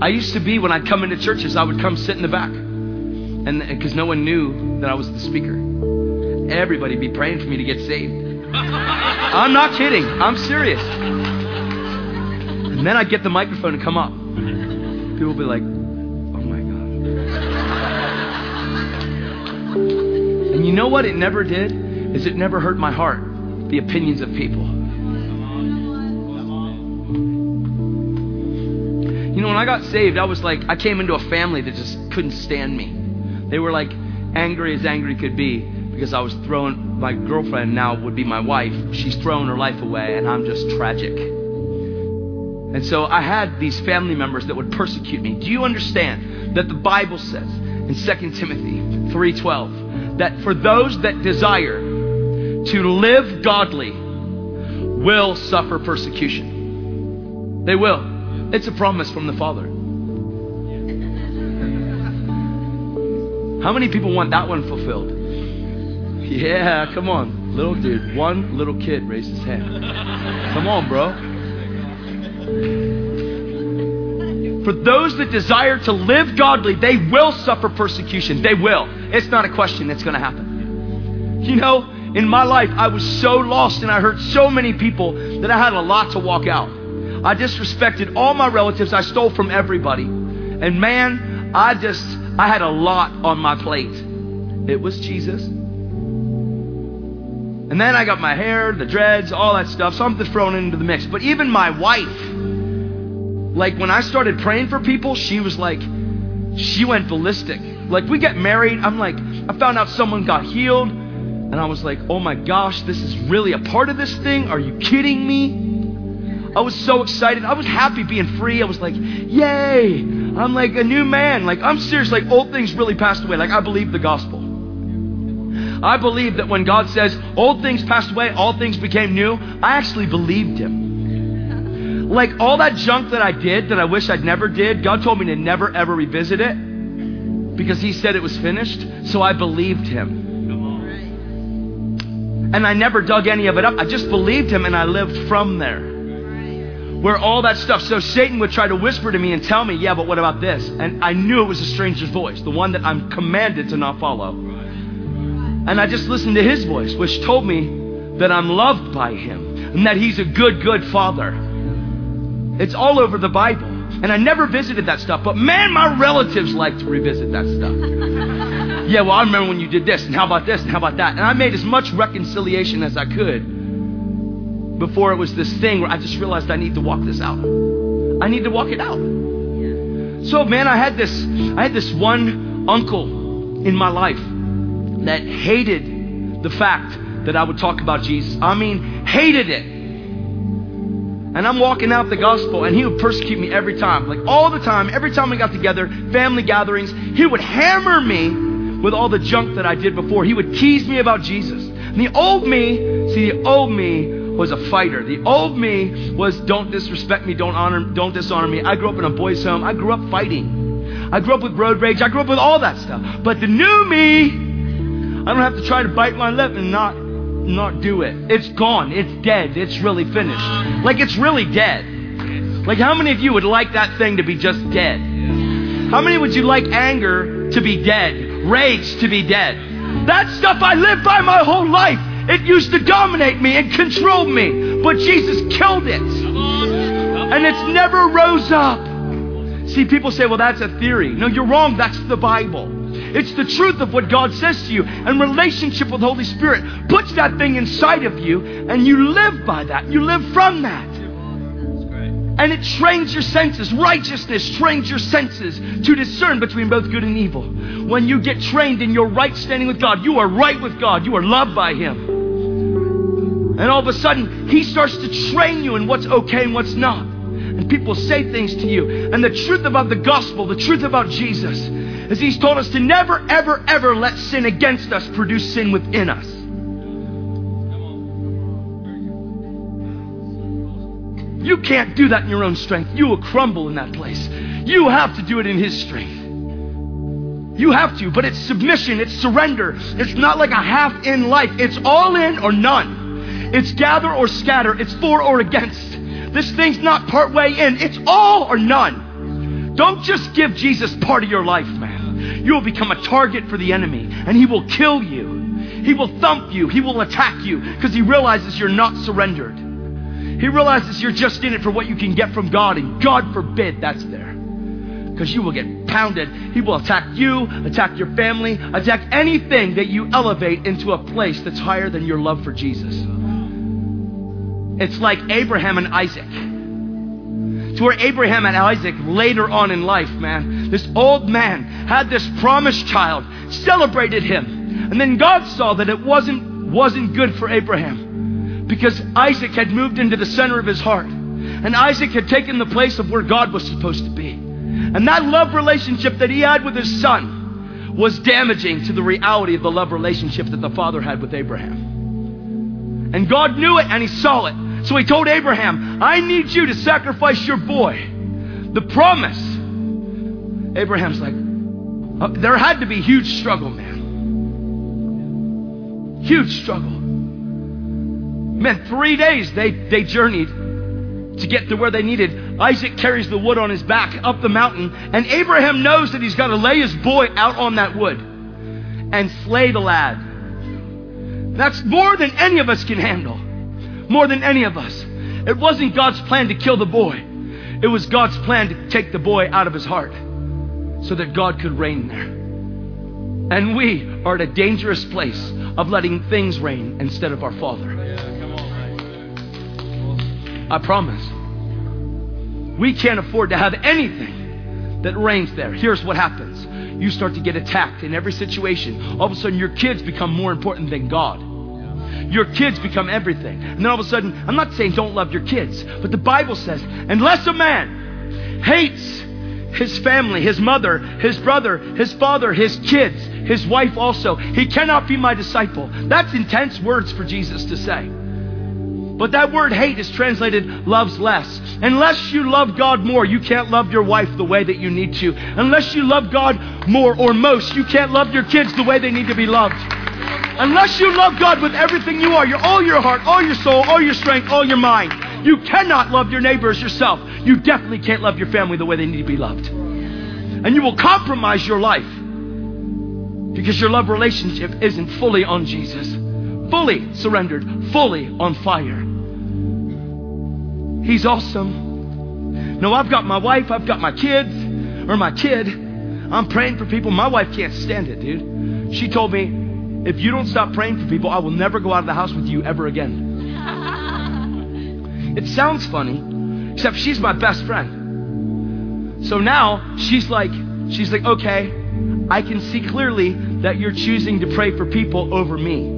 I used to be when I'd come into churches, I would come sit in the back. And uh, because no one knew that I was the speaker. Everybody be praying for me to get saved. I'm not kidding. I'm serious. And then I'd get the microphone and come up. People would be like, oh my God. And you know what it never did? Is it never hurt my heart, the opinions of people. Know, when I got saved, I was like, I came into a family that just couldn't stand me. They were like angry as angry could be because I was throwing, my girlfriend now would be my wife. She's throwing her life away, and I'm just tragic. And so I had these family members that would persecute me. Do you understand that the Bible says in 2 Timothy 3:12 that for those that desire to live godly will suffer persecution? They will. It's a promise from the Father. How many people want that one fulfilled? Yeah, come on. Little dude. One little kid raised his hand. Come on, bro. For those that desire to live godly, they will suffer persecution. They will. It's not a question, that's going to happen. You know, in my life, I was so lost and I hurt so many people that I had a lot to walk out. I disrespected all my relatives. I stole from everybody. And man, I just, I had a lot on my plate. It was Jesus. And then I got my hair, the dreads, all that stuff, something thrown into the mix. But even my wife, like when I started praying for people, she was like, she went ballistic. Like we get married, I'm like, I found out someone got healed, and I was like, oh my gosh, this is really a part of this thing? Are you kidding me? I was so excited. I was happy being free. I was like, yay. I'm like a new man. Like, I'm serious. Like, old things really passed away. Like, I believe the gospel. I believe that when God says, old things passed away, all things became new, I actually believed Him. Like, all that junk that I did that I wish I'd never did, God told me to never ever revisit it because He said it was finished. So I believed Him. And I never dug any of it up. I just believed Him and I lived from there where all that stuff. So Satan would try to whisper to me and tell me, yeah, but what about this? And I knew it was a stranger's voice, the one that I'm commanded to not follow. And I just listened to his voice, which told me that I'm loved by him and that he's a good, good father. It's all over the Bible. And I never visited that stuff, but man, my relatives like to revisit that stuff. yeah, well, I remember when you did this, and how about this, and how about that. And I made as much reconciliation as I could before it was this thing where I just realized I need to walk this out. I need to walk it out. So man, I had this I had this one uncle in my life that hated the fact that I would talk about Jesus. I mean, hated it. And I'm walking out the gospel, and he would persecute me every time. Like all the time, every time we got together, family gatherings, he would hammer me with all the junk that I did before. He would tease me about Jesus. And the old me, see, the old me was a fighter. The old me was don't disrespect me, don't honor, don't dishonor me. I grew up in a boys' home. I grew up fighting. I grew up with road rage. I grew up with all that stuff. But the new me, I don't have to try to bite my lip and not not do it. It's gone. It's dead. It's really finished. Like it's really dead. Like how many of you would like that thing to be just dead? How many would you like anger to be dead? Rage to be dead? That stuff I lived by my whole life. It used to dominate me and control me, but Jesus killed it. And it's never rose up. See, people say, well, that's a theory. No, you're wrong. That's the Bible. It's the truth of what God says to you. And relationship with the Holy Spirit puts that thing inside of you, and you live by that. You live from that. And it trains your senses. Righteousness trains your senses to discern between both good and evil. When you get trained in your right standing with God, you are right with God. You are loved by Him. And all of a sudden, he starts to train you in what's okay and what's not. And people say things to you. And the truth about the gospel, the truth about Jesus, is he's told us to never, ever, ever let sin against us produce sin within us. You can't do that in your own strength. You will crumble in that place. You have to do it in His strength. You have to, but it's submission, it's surrender. It's not like a half in life, it's all in or none. It's gather or scatter. It's for or against. This thing's not part way in. It's all or none. Don't just give Jesus part of your life, man. You will become a target for the enemy, and he will kill you. He will thump you. He will attack you because he realizes you're not surrendered. He realizes you're just in it for what you can get from God, and God forbid that's there. Because you will get pounded. He will attack you, attack your family, attack anything that you elevate into a place that's higher than your love for Jesus. It's like Abraham and Isaac to where Abraham and Isaac later on in life, man, this old man had this promised child, celebrated him. And then God saw that it wasn't, wasn't good for Abraham because Isaac had moved into the center of his heart. And Isaac had taken the place of where God was supposed to be. And that love relationship that he had with his son was damaging to the reality of the love relationship that the father had with Abraham. And God knew it and he saw it. So he told Abraham, I need you to sacrifice your boy. The promise. Abraham's like, uh, there had to be huge struggle, man. Huge struggle. Man, three days they, they journeyed to get to where they needed. Isaac carries the wood on his back up the mountain, and Abraham knows that he's got to lay his boy out on that wood and slay the lad. That's more than any of us can handle more than any of us. It wasn't God's plan to kill the boy, it was God's plan to take the boy out of his heart so that God could reign there. And we are at a dangerous place of letting things reign instead of our Father. I promise. We can't afford to have anything that reigns there. Here's what happens you start to get attacked in every situation. All of a sudden, your kids become more important than God. Your kids become everything. And then all of a sudden, I'm not saying don't love your kids, but the Bible says, unless a man hates his family, his mother, his brother, his father, his kids, his wife also, he cannot be my disciple. That's intense words for Jesus to say. But that word hate is translated loves less. Unless you love God more, you can't love your wife the way that you need to. Unless you love God more or most, you can't love your kids the way they need to be loved. Unless you love God with everything you are, your, all your heart, all your soul, all your strength, all your mind, you cannot love your neighbor as yourself. You definitely can't love your family the way they need to be loved. And you will compromise your life because your love relationship isn't fully on Jesus, fully surrendered, fully on fire. He's awesome. No, I've got my wife, I've got my kids, or my kid. I'm praying for people. My wife can't stand it, dude. She told me, if you don't stop praying for people, I will never go out of the house with you ever again. it sounds funny, except she's my best friend. So now she's like, she's like, okay, I can see clearly that you're choosing to pray for people over me.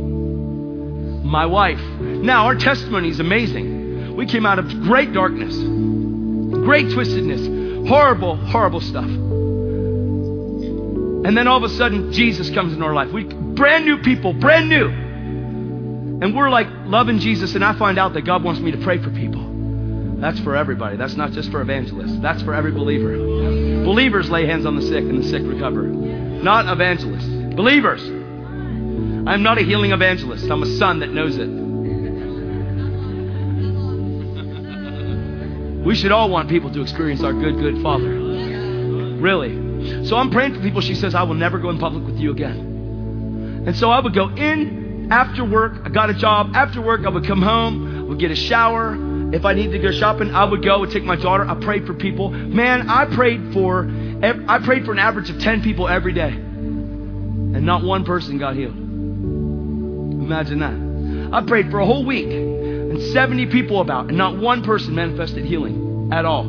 My wife. Now, our testimony is amazing. We came out of great darkness, great twistedness, horrible, horrible stuff. And then all of a sudden, Jesus comes into our life. We brand new people, brand new. And we're like loving Jesus, and I find out that God wants me to pray for people. That's for everybody. That's not just for evangelists. That's for every believer. Believers lay hands on the sick, and the sick recover. Not evangelists. Believers. I'm not a healing evangelist. I'm a son that knows it. We should all want people to experience our good, good Father. Really. So I'm praying for people. She says, I will never go in public with you again. And so I would go in after work. I got a job. After work, I would come home, I would get a shower. If I needed to go shopping, I would go, would take my daughter. I prayed for people. Man, I prayed for I prayed for an average of 10 people every day. And not one person got healed. Imagine that. I prayed for a whole week and 70 people about, and not one person manifested healing at all.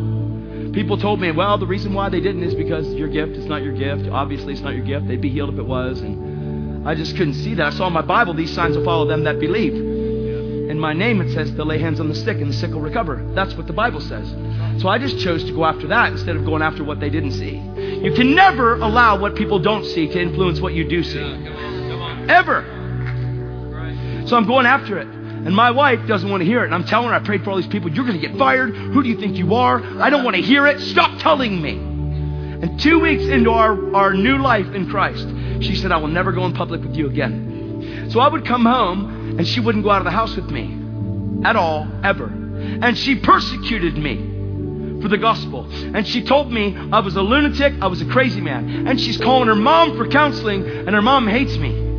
People told me, well, the reason why they didn't is because your gift is not your gift. Obviously, it's not your gift. They'd be healed if it was. And I just couldn't see that. I saw in my Bible, these signs will follow them that believe. In my name, it says to lay hands on the sick and the sick will recover. That's what the Bible says. So I just chose to go after that instead of going after what they didn't see. You can never allow what people don't see to influence what you do see. Ever. So I'm going after it. And my wife doesn't want to hear it. And I'm telling her, I prayed for all these people. You're going to get fired. Who do you think you are? I don't want to hear it. Stop telling me. And two weeks into our, our new life in Christ, she said, I will never go in public with you again. So I would come home and she wouldn't go out of the house with me at all, ever. And she persecuted me for the gospel. And she told me I was a lunatic, I was a crazy man. And she's calling her mom for counseling, and her mom hates me.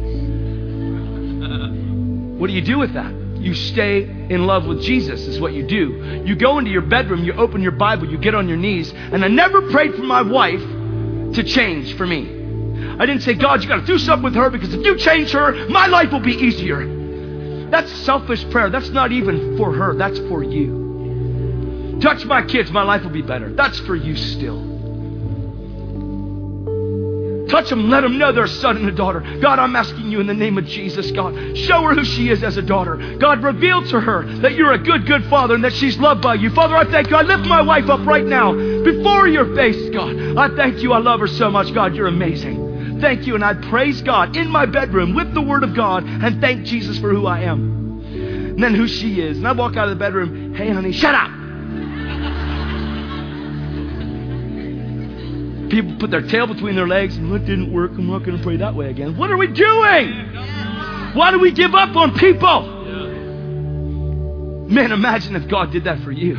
What do you do with that? You stay in love with Jesus, is what you do. You go into your bedroom, you open your Bible, you get on your knees. And I never prayed for my wife to change for me. I didn't say, God, you got to do something with her because if you change her, my life will be easier. That's selfish prayer. That's not even for her, that's for you. Touch my kids, my life will be better. That's for you still. Touch them, let them know they're a son and a daughter. God, I'm asking you in the name of Jesus, God, show her who she is as a daughter. God, reveal to her that you're a good, good father and that she's loved by you. Father, I thank you. I lift my wife up right now before your face, God. I thank you. I love her so much. God, you're amazing. Thank you. And I praise God in my bedroom with the Word of God and thank Jesus for who I am. And then who she is. And I walk out of the bedroom, hey, honey, shut up. People put their tail between their legs and what didn't work. I'm not going to pray that way again. What are we doing? Why do we give up on people? Man, imagine if God did that for you.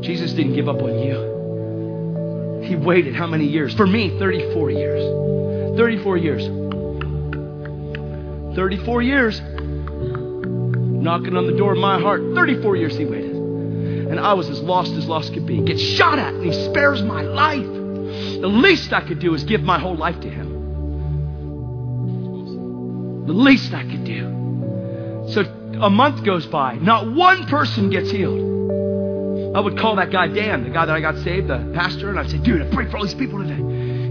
Jesus didn't give up on you. He waited how many years? For me, 34 years. 34 years. 34 years. Knocking on the door of my heart. 34 years he waited and I was as lost as lost could be. Gets shot at, and he spares my life. The least I could do is give my whole life to him. The least I could do. So a month goes by, not one person gets healed. I would call that guy Dan, the guy that I got saved, the pastor, and I'd say, dude, I prayed for all these people today.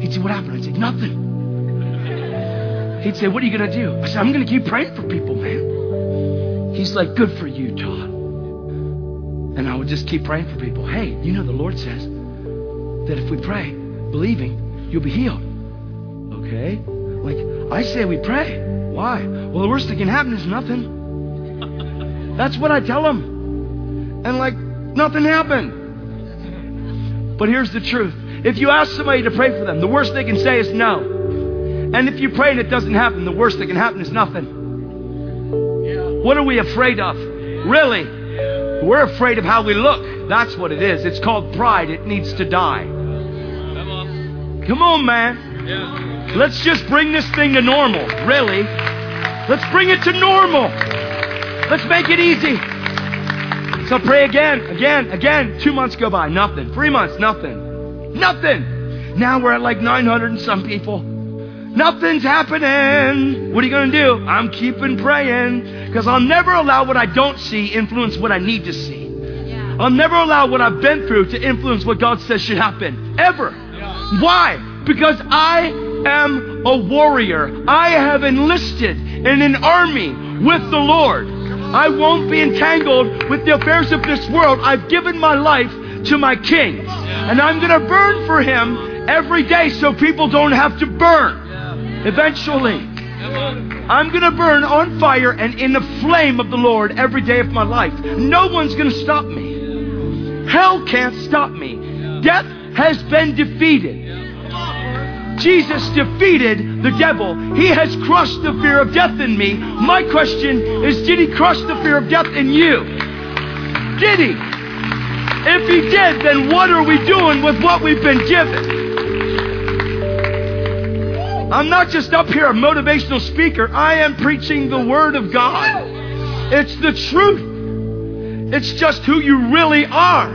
He'd say, what happened? I'd say, nothing. He'd say, what are you going to do? I said, I'm going to keep praying for people, man. He's like, good for you, Todd. And I would just keep praying for people. Hey, you know the Lord says that if we pray, believing, you'll be healed. Okay? Like, I say we pray. Why? Well, the worst that can happen is nothing. That's what I tell them. And like, nothing happened. But here's the truth. If you ask somebody to pray for them, the worst they can say is no. And if you pray and it doesn't happen, the worst that can happen is nothing. What are we afraid of? Really? We're afraid of how we look. That's what it is. It's called pride. It needs to die. Come on, man. Yeah. Let's just bring this thing to normal. Really. Let's bring it to normal. Let's make it easy. So pray again, again, again. Two months go by, nothing. Three months, nothing. Nothing. Now we're at like 900 and some people. Nothing's happening. What are you going to do? I'm keeping praying because I'll never allow what I don't see influence what I need to see. Yeah. I'll never allow what I've been through to influence what God says should happen. Ever. Yeah. Why? Because I am a warrior. I have enlisted in an army with the Lord. I won't be entangled with the affairs of this world. I've given my life to my King. And I'm going to burn for him every day so people don't have to burn. Eventually, I'm going to burn on fire and in the flame of the Lord every day of my life. No one's going to stop me. Hell can't stop me. Death has been defeated. Jesus defeated the devil. He has crushed the fear of death in me. My question is did he crush the fear of death in you? Did he? If he did, then what are we doing with what we've been given? I'm not just up here a motivational speaker. I am preaching the Word of God. It's the truth. It's just who you really are.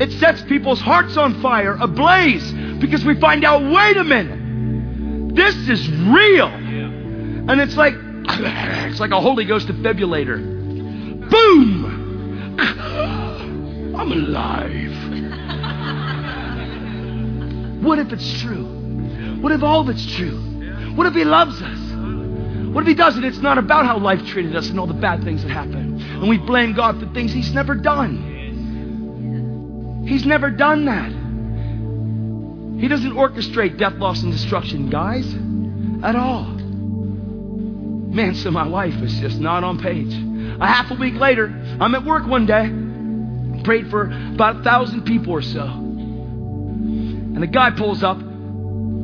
It sets people's hearts on fire, ablaze, because we find out, wait a minute, this is real. And it's like, it's like a Holy Ghost defibrillator. Boom! I'm alive. What if it's true? What if all of it's true? What if He loves us? What if He doesn't? It's not about how life treated us and all the bad things that happened. And we blame God for things He's never done. He's never done that. He doesn't orchestrate death, loss, and destruction, guys, at all. Man, so my wife is just not on page. A half a week later, I'm at work one day, prayed for about a thousand people or so. And the guy pulls up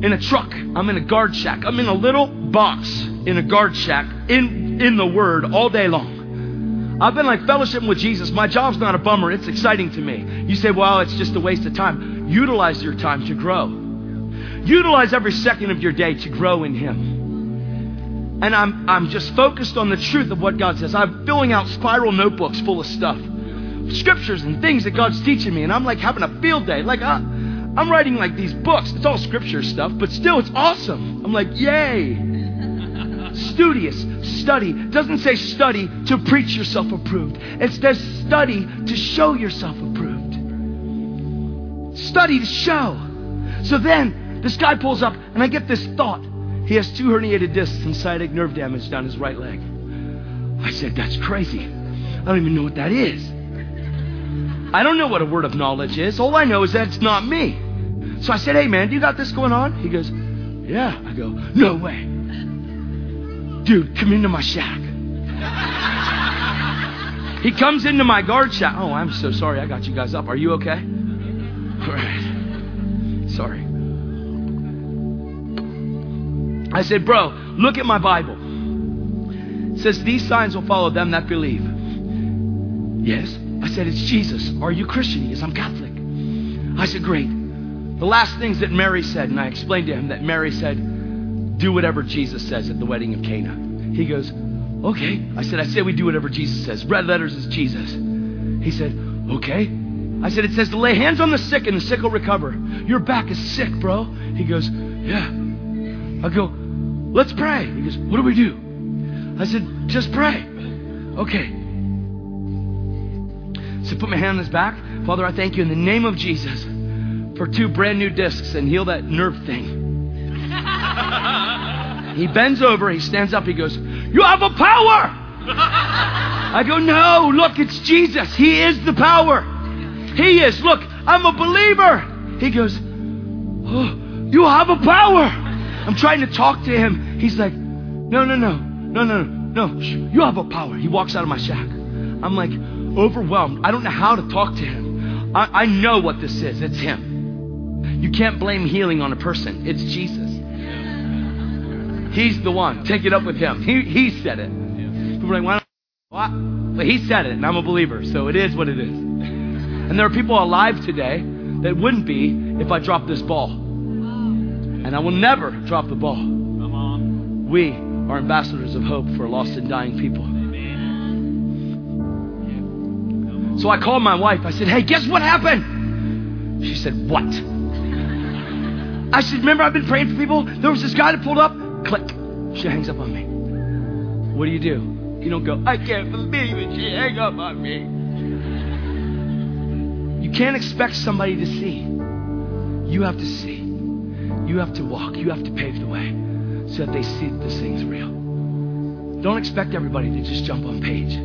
in a truck. I'm in a guard shack. I'm in a little box in a guard shack in, in the Word all day long. I've been like fellowshipping with Jesus. My job's not a bummer. It's exciting to me. You say, well, it's just a waste of time. Utilize your time to grow. Utilize every second of your day to grow in Him. And I'm, I'm just focused on the truth of what God says. I'm filling out spiral notebooks full of stuff, scriptures and things that God's teaching me. And I'm like having a field day. Like, uh, I'm writing like these books. It's all scripture stuff, but still, it's awesome. I'm like, yay studious, study. doesn't say study to preach yourself approved. It says study to show yourself approved. Study to show. So then this guy pulls up, and I get this thought. He has two herniated discs and sciatic nerve damage down his right leg. I said, That's crazy. I don't even know what that is. I don't know what a word of knowledge is. All I know is that it's not me. So I said, Hey, man, do you got this going on? He goes, Yeah. I go, No way. Dude, come into my shack. he comes into my guard shack. Oh, I'm so sorry. I got you guys up. Are you okay? All right. Sorry. I said, Bro, look at my Bible. It says, These signs will follow them that believe. Yes. I said, It's Jesus. Are you Christian? He goes, I'm Catholic. I said, Great. The last things that Mary said, and I explained to him that Mary said, do whatever Jesus says at the wedding of Cana. He goes, okay. I said, I say we do whatever Jesus says. Red letters is Jesus. He said, okay. I said, it says to lay hands on the sick and the sick will recover. Your back is sick, bro. He goes, yeah. I go, let's pray. He goes, what do we do? I said, just pray. Okay. So put my hand on his back. Father, I thank you in the name of Jesus for two brand new discs and heal that nerve thing. He bends over, he stands up, he goes, You have a power! I go, No, look, it's Jesus. He is the power. He is. Look, I'm a believer. He goes, Oh, you have a power. I'm trying to talk to him. He's like, No, no, no, no, no, no. You have a power. He walks out of my shack. I'm like overwhelmed. I don't know how to talk to him. I, I know what this is. It's him. You can't blame healing on a person. It's Jesus. He's the one. Take it up with him. He, he said it. People are like, why? But he said it, and I'm a believer, so it is what it is. And there are people alive today that wouldn't be if I dropped this ball. And I will never drop the ball. Come on. We are ambassadors of hope for lost and dying people. So I called my wife. I said, Hey, guess what happened? She said, What? I said, Remember, I've been praying for people? There was this guy that pulled up. Click. She hangs up on me. What do you do? You don't go, I can't believe it. She hang up on me. You can't expect somebody to see. You have to see. You have to walk. You have to pave the way so that they see that this thing's real. Don't expect everybody to just jump on page.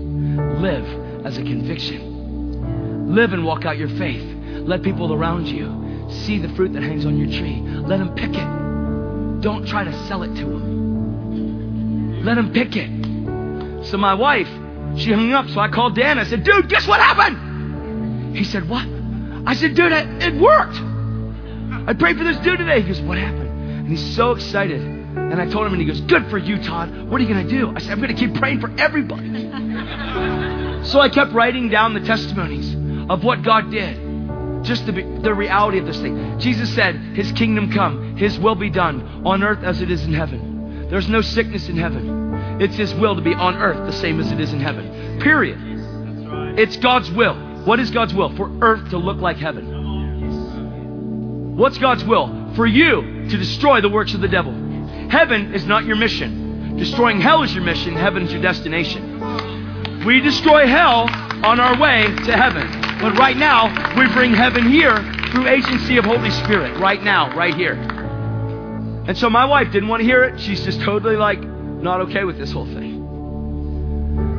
Live as a conviction. Live and walk out your faith. Let people around you see the fruit that hangs on your tree. Let them pick it. Don't try to sell it to him. Let him pick it. So my wife, she hung up. So I called Dan. I said, dude, guess what happened? He said, what? I said, dude, it, it worked. I prayed for this dude today. He goes, what happened? And he's so excited. And I told him, and he goes, good for you, Todd. What are you going to do? I said, I'm going to keep praying for everybody. so I kept writing down the testimonies of what God did just the, the reality of this thing. Jesus said, His kingdom come, His will be done on earth as it is in heaven. There's no sickness in heaven. It's His will to be on earth the same as it is in heaven. Period. It's God's will. What is God's will? For earth to look like heaven. What's God's will? For you to destroy the works of the devil. Heaven is not your mission. Destroying hell is your mission. Heaven is your destination. We destroy hell on our way to heaven. But right now, we bring heaven here through agency of Holy Spirit. Right now, right here. And so my wife didn't want to hear it. She's just totally like not okay with this whole thing.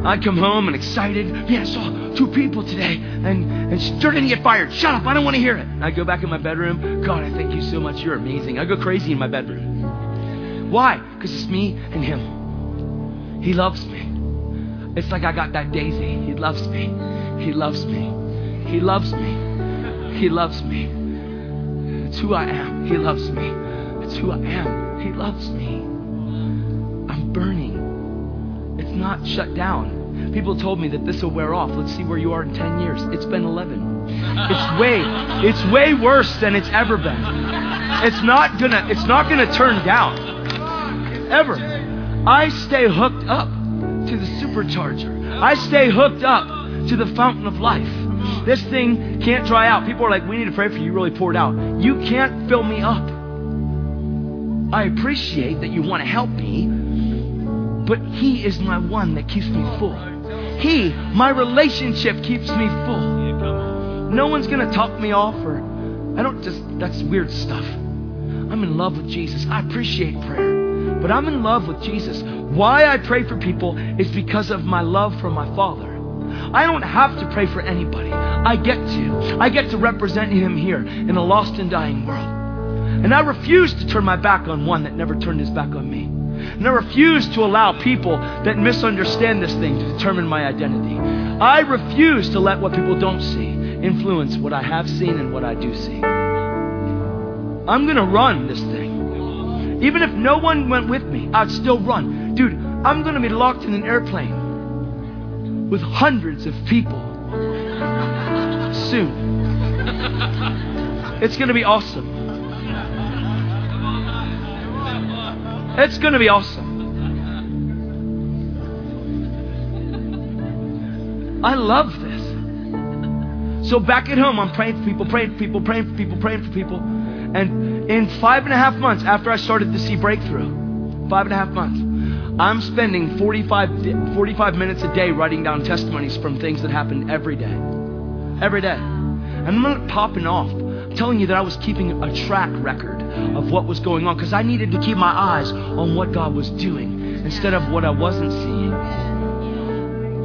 I come home and excited. Yeah, I saw two people today, and, and they're going to get fired. Shut up. I don't want to hear it. I go back in my bedroom. God, I thank you so much. You're amazing. I go crazy in my bedroom. Why? Because it's me and him. He loves me. It's like I got that daisy. He loves me. He loves me. He loves me. He loves me. It's who I am. He loves me. It's who I am. He loves me. I'm burning. It's not shut down. People told me that this will wear off. Let's see where you are in 10 years. It's been 11. It's way, it's way worse than it's ever been. It's not gonna, it's not gonna turn down. Ever. I stay hooked up to the supercharger. I stay hooked up to the fountain of life. This thing can't dry out. People are like, we need to pray for you. You really poured out. You can't fill me up. I appreciate that you want to help me, but He is my one that keeps me full. He, my relationship keeps me full. No one's going to talk me off or I don't just, that's weird stuff. I'm in love with Jesus. I appreciate prayer, but I'm in love with Jesus. Why I pray for people is because of my love for my Father. I don't have to pray for anybody. I get to. I get to represent Him here in a lost and dying world. And I refuse to turn my back on one that never turned his back on me. And I refuse to allow people that misunderstand this thing to determine my identity. I refuse to let what people don't see influence what I have seen and what I do see. I'm going to run this thing. Even if no one went with me, I'd still run. Dude, I'm going to be locked in an airplane with hundreds of people soon. It's going to be awesome. It's going to be awesome. I love this. So back at home, I'm praying for people, praying for people, praying for people, praying for people. And in five and a half months after I started to see breakthrough, five and a half months, I'm spending 45, 45 minutes a day writing down testimonies from things that happened every day. Every day. And I'm not popping off. I'm telling you that I was keeping a track record of what was going on because I needed to keep my eyes on what God was doing instead of what I wasn't seeing.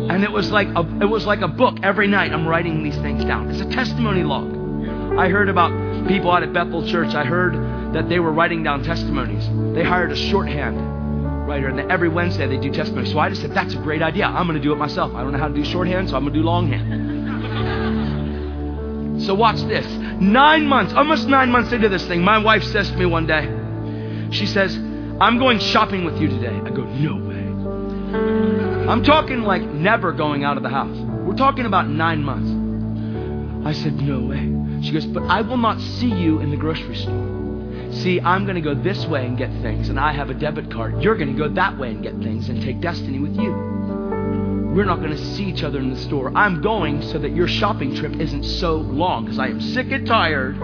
And it was like a, it was like a book. Every night I'm writing these things down. It's a testimony log. I heard about people out at Bethel Church. I heard that they were writing down testimonies. They hired a shorthand writer, and every Wednesday they do testimonies. So I just said, that's a great idea. I'm going to do it myself. I don't know how to do shorthand, so I'm going to do longhand. So watch this. Nine months, almost nine months into this thing, my wife says to me one day, she says, I'm going shopping with you today. I go, no way. I'm talking like never going out of the house. We're talking about nine months. I said, no way. She goes, but I will not see you in the grocery store. See, I'm going to go this way and get things, and I have a debit card. You're going to go that way and get things and take destiny with you. We're not going to see each other in the store. I'm going so that your shopping trip isn't so long because I am sick and tired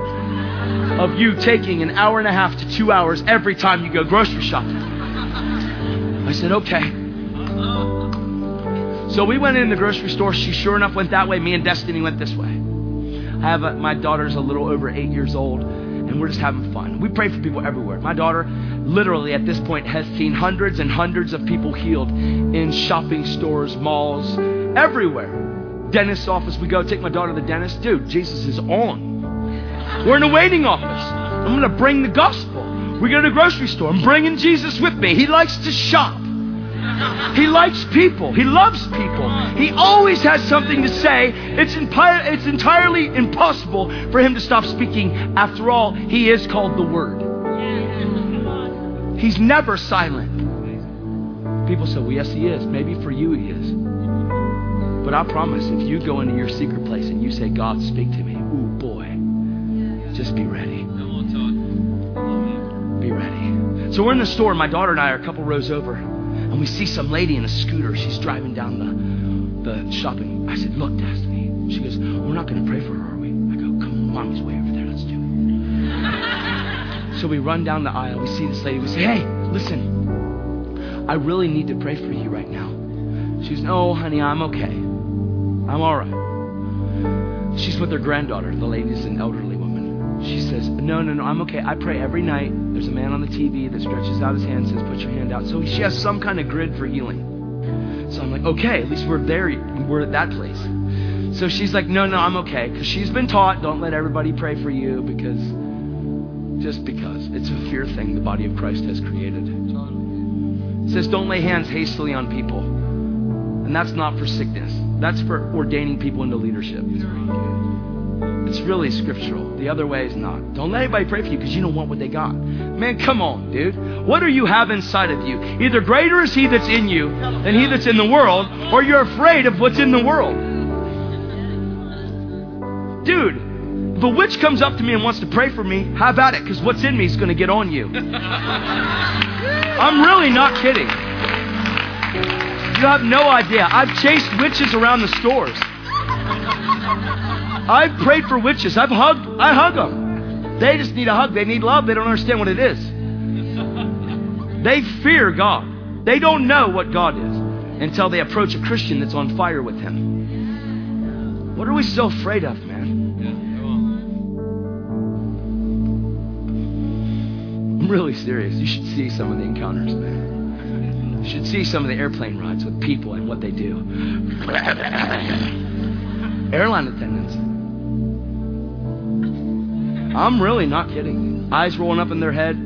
of you taking an hour and a half to two hours every time you go grocery shopping. I said, okay. So we went in the grocery store. She sure enough went that way. Me and Destiny went this way. I have a, my daughter's a little over eight years old, and we're just having fun. We pray for people everywhere. My daughter, literally at this point, has seen hundreds and hundreds of people healed in shopping stores, malls, everywhere. Dentist's office, we go take my daughter to the dentist. Dude, Jesus is on. We're in a waiting office. I'm going to bring the gospel. We go to the grocery store. I'm bringing Jesus with me. He likes to shop. He likes people. He loves people. He always has something to say. It's, impi- it's entirely impossible for him to stop speaking. After all, he is called the Word. He's never silent. People say, well, yes, he is. Maybe for you, he is. But I promise, if you go into your secret place and you say, God, speak to me, ooh, boy, just be ready. Be ready. So we're in the store. My daughter and I are a couple rows over and we see some lady in a scooter. She's driving down the, the shopping. I said, Look, Destiny. She goes, We're not going to pray for her, are we? I go, Come on, mommy's way over there. Let's do it. so we run down the aisle. We see this lady. We say, Hey, listen, I really need to pray for you right now. She goes, No, honey, I'm okay. I'm all right. She's with her granddaughter. The lady's an elderly woman. She says, No, no, no, I'm okay. I pray every night. There's a man on the TV that stretches out his hand and says, Put your hand out. So she has some kind of grid for healing. So I'm like, Okay, at least we're there. We're at that place. So she's like, No, no, I'm okay. Because she's been taught, don't let everybody pray for you because, just because. It's a fear thing the body of Christ has created. It says, Don't lay hands hastily on people. And that's not for sickness, that's for ordaining people into leadership. It's really scriptural. The other way is not. Don't let anybody pray for you because you don't want what they got. Man, come on, dude. What do you have inside of you? Either greater is he that's in you than he that's in the world, or you're afraid of what's in the world. Dude, if a witch comes up to me and wants to pray for me, have at it because what's in me is going to get on you. I'm really not kidding. You have no idea. I've chased witches around the stores. I've prayed for witches. I've hugged. I hug them. They just need a hug. They need love. They don't understand what it is. They fear God. They don't know what God is until they approach a Christian that's on fire with Him. What are we so afraid of, man? I'm really serious. You should see some of the encounters, man. You should see some of the airplane rides with people and what they do. Airline attendants. I'm really not kidding. Eyes rolling up in their head,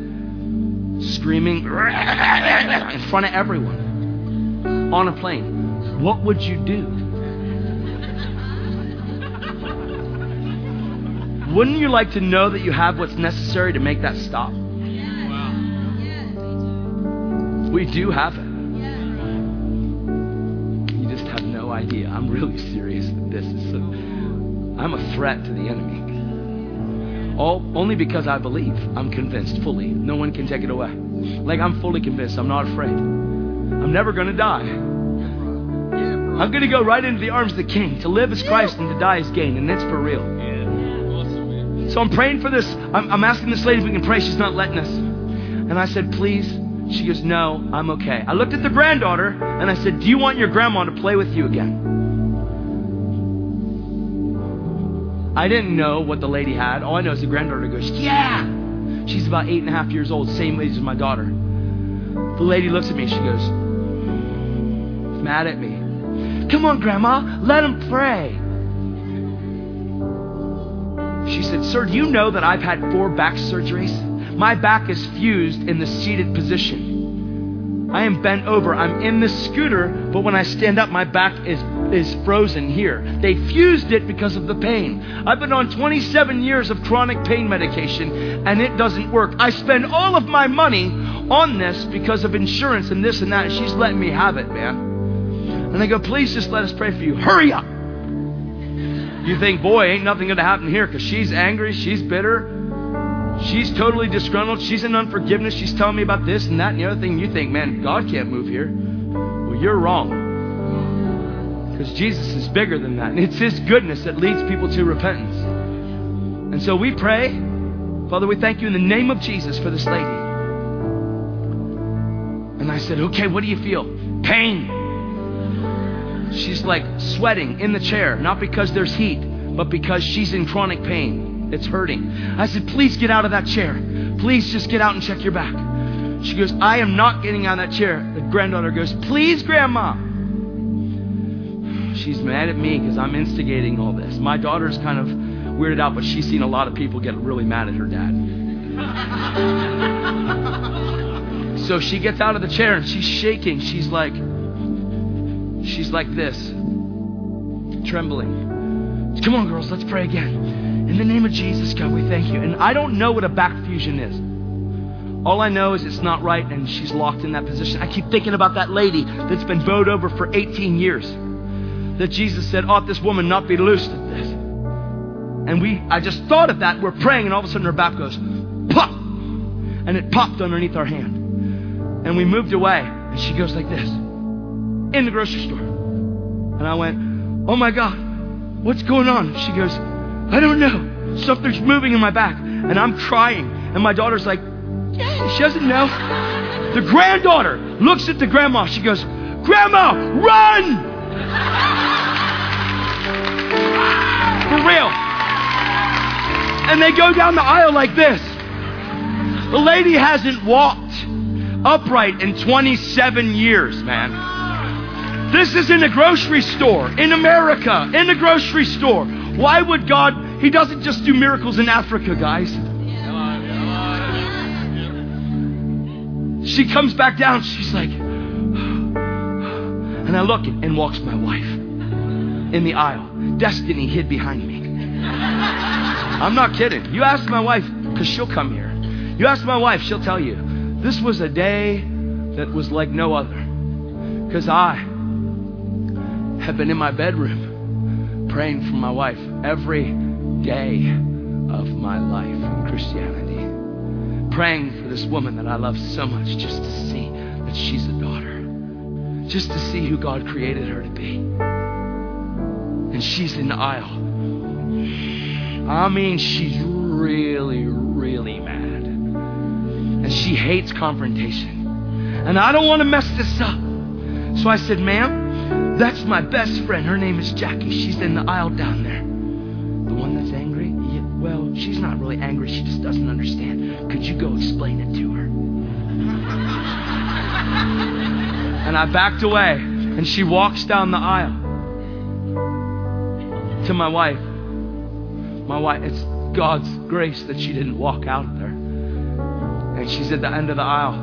screaming in front of everyone on a plane. What would you do? Wouldn't you like to know that you have what's necessary to make that stop? We do have it. You just have no idea. I'm really serious. that This is so, I'm a threat to the enemy. All only because I believe. I'm convinced fully. No one can take it away. Like I'm fully convinced. I'm not afraid. I'm never going to die. I'm going to go right into the arms of the King. To live is Christ and to die is gain, and that's for real. So I'm praying for this. I'm, I'm asking this lady if we can pray. She's not letting us. And I said, please she goes, No, I'm okay. I looked at the granddaughter and I said, Do you want your grandma to play with you again? I didn't know what the lady had. All I know is the granddaughter goes, Yeah. She's about eight and a half years old, same age as my daughter. The lady looks at me, she goes, Mad at me. Come on, Grandma, let him pray. She said, Sir, do you know that I've had four back surgeries? My back is fused in the seated position. I am bent over. I'm in the scooter, but when I stand up, my back is, is frozen here. They fused it because of the pain. I've been on 27 years of chronic pain medication, and it doesn't work. I spend all of my money on this because of insurance and this and that. She's letting me have it, man. And I go, please just let us pray for you. Hurry up. You think, boy, ain't nothing going to happen here because she's angry, she's bitter, She's totally disgruntled. She's in unforgiveness. She's telling me about this and that and the other thing. You think, man, God can't move here. Well, you're wrong. Because Jesus is bigger than that. And it's His goodness that leads people to repentance. And so we pray, Father, we thank you in the name of Jesus for this lady. And I said, okay, what do you feel? Pain. She's like sweating in the chair, not because there's heat, but because she's in chronic pain. It's hurting. I said, Please get out of that chair. Please just get out and check your back. She goes, I am not getting out of that chair. The granddaughter goes, Please, Grandma. She's mad at me because I'm instigating all this. My daughter's kind of weirded out, but she's seen a lot of people get really mad at her dad. so she gets out of the chair and she's shaking. She's like, she's like this, trembling. Come on, girls, let's pray again. In the name of Jesus, God, we thank you. And I don't know what a back fusion is. All I know is it's not right and she's locked in that position. I keep thinking about that lady that's been bowed over for 18 years. That Jesus said, ought this woman not be loosed at this? And we, I just thought of that. We're praying and all of a sudden her back goes, pop! And it popped underneath our hand. And we moved away and she goes like this in the grocery store. And I went, oh my God, what's going on? She goes, I don't know. Something's moving in my back. And I'm crying. And my daughter's like, she doesn't know. The granddaughter looks at the grandma. She goes, Grandma, run! For real. And they go down the aisle like this. The lady hasn't walked upright in 27 years, man. This is in a grocery store in America, in a grocery store. Why would God? He doesn't just do miracles in Africa, guys. She comes back down. She's like, and I look and walks my wife in the aisle. Destiny hid behind me. I'm not kidding. You ask my wife, because she'll come here. You ask my wife, she'll tell you. This was a day that was like no other. Because I have been in my bedroom praying for my wife every day of my life in Christianity. Praying for this woman that I love so much just to see that she's a daughter. Just to see who God created her to be. And she's in the aisle. I mean, she's really, really mad. And she hates confrontation. And I don't want to mess this up. So I said, ma'am, that's my best friend. Her name is Jackie. She's in the aisle down there. She's not really angry. She just doesn't understand. Could you go explain it to her? and I backed away. And she walks down the aisle to my wife. My wife, it's God's grace that she didn't walk out there. And she's at the end of the aisle.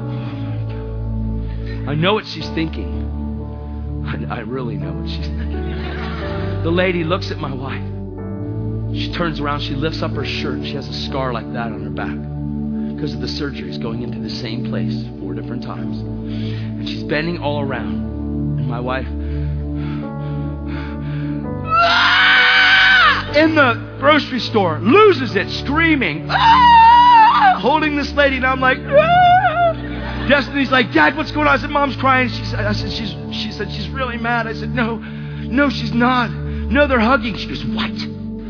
I know what she's thinking. I, I really know what she's thinking. The lady looks at my wife. She turns around, she lifts up her shirt. She has a scar like that on her back because of the surgeries going into the same place four different times. And she's bending all around. And my wife, in the grocery store, loses it, screaming, ah! holding this lady. And I'm like, ah! Destiny's like, Dad, what's going on? I said, Mom's crying. She said, I said, she's, she said, she's really mad. I said, no, no, she's not. No, they're hugging. She goes, what?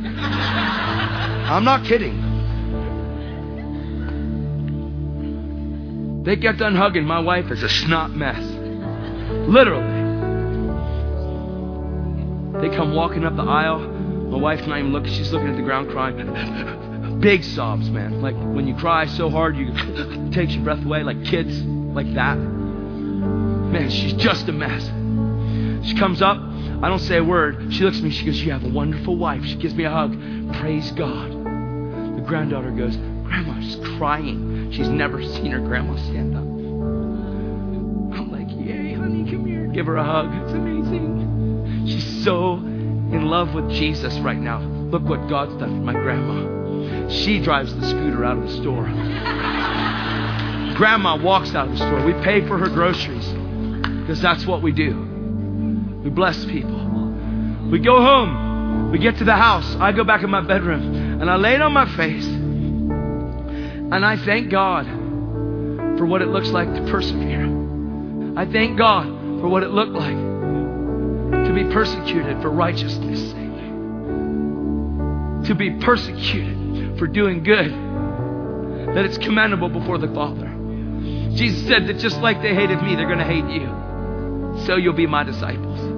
I'm not kidding. They get done hugging. My wife is a snot mess. Literally. They come walking up the aisle. My wife's not even looking. She's looking at the ground crying. Big sobs, man. Like when you cry so hard, you takes your breath away, like kids, like that. Man, she's just a mess. She comes up. I don't say a word. She looks at me. She goes, You have a wonderful wife. She gives me a hug. Praise God. The granddaughter goes, Grandma's crying. She's never seen her grandma stand up. I'm like, Yay, honey, come here. Give her a hug. It's amazing. She's so in love with Jesus right now. Look what God's done for my grandma. She drives the scooter out of the store. Grandma walks out of the store. We pay for her groceries because that's what we do. We bless people. We go home. We get to the house. I go back in my bedroom and I lay it on my face. And I thank God for what it looks like to persevere. I thank God for what it looked like to be persecuted for righteousness' sake, to be persecuted for doing good, that it's commendable before the Father. Jesus said that just like they hated me, they're going to hate you. So you'll be my disciples.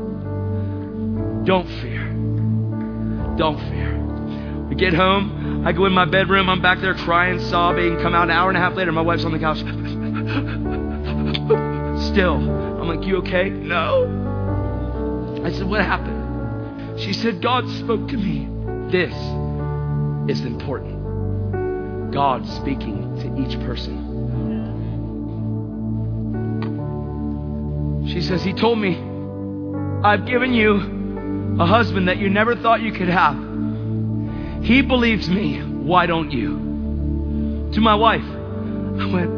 Don't fear. Don't fear. We get home. I go in my bedroom. I'm back there crying, sobbing. Come out an hour and a half later. My wife's on the couch. Still. I'm like, You okay? No. I said, What happened? She said, God spoke to me. This is important. God speaking to each person. She says, He told me, I've given you a husband that you never thought you could have. He believes me. Why don't you? To my wife, I went,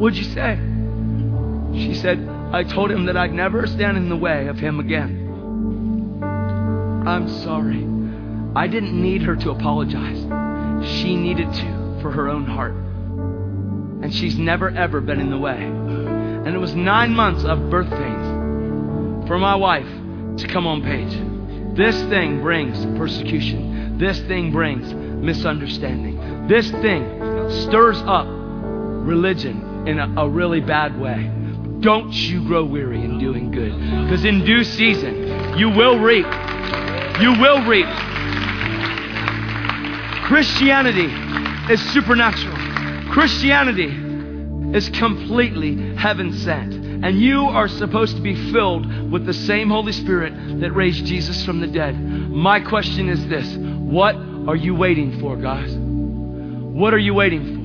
What'd you say? She said, I told him that I'd never stand in the way of him again. I'm sorry. I didn't need her to apologize. She needed to for her own heart. And she's never, ever been in the way. And it was nine months of birth pains for my wife to come on page. This thing brings persecution. This thing brings misunderstanding. This thing stirs up religion in a, a really bad way. Don't you grow weary in doing good. Because in due season, you will reap. You will reap. Christianity is supernatural. Christianity is completely heaven sent. And you are supposed to be filled with the same Holy Spirit that raised Jesus from the dead. My question is this What are you waiting for, guys? What are you waiting for?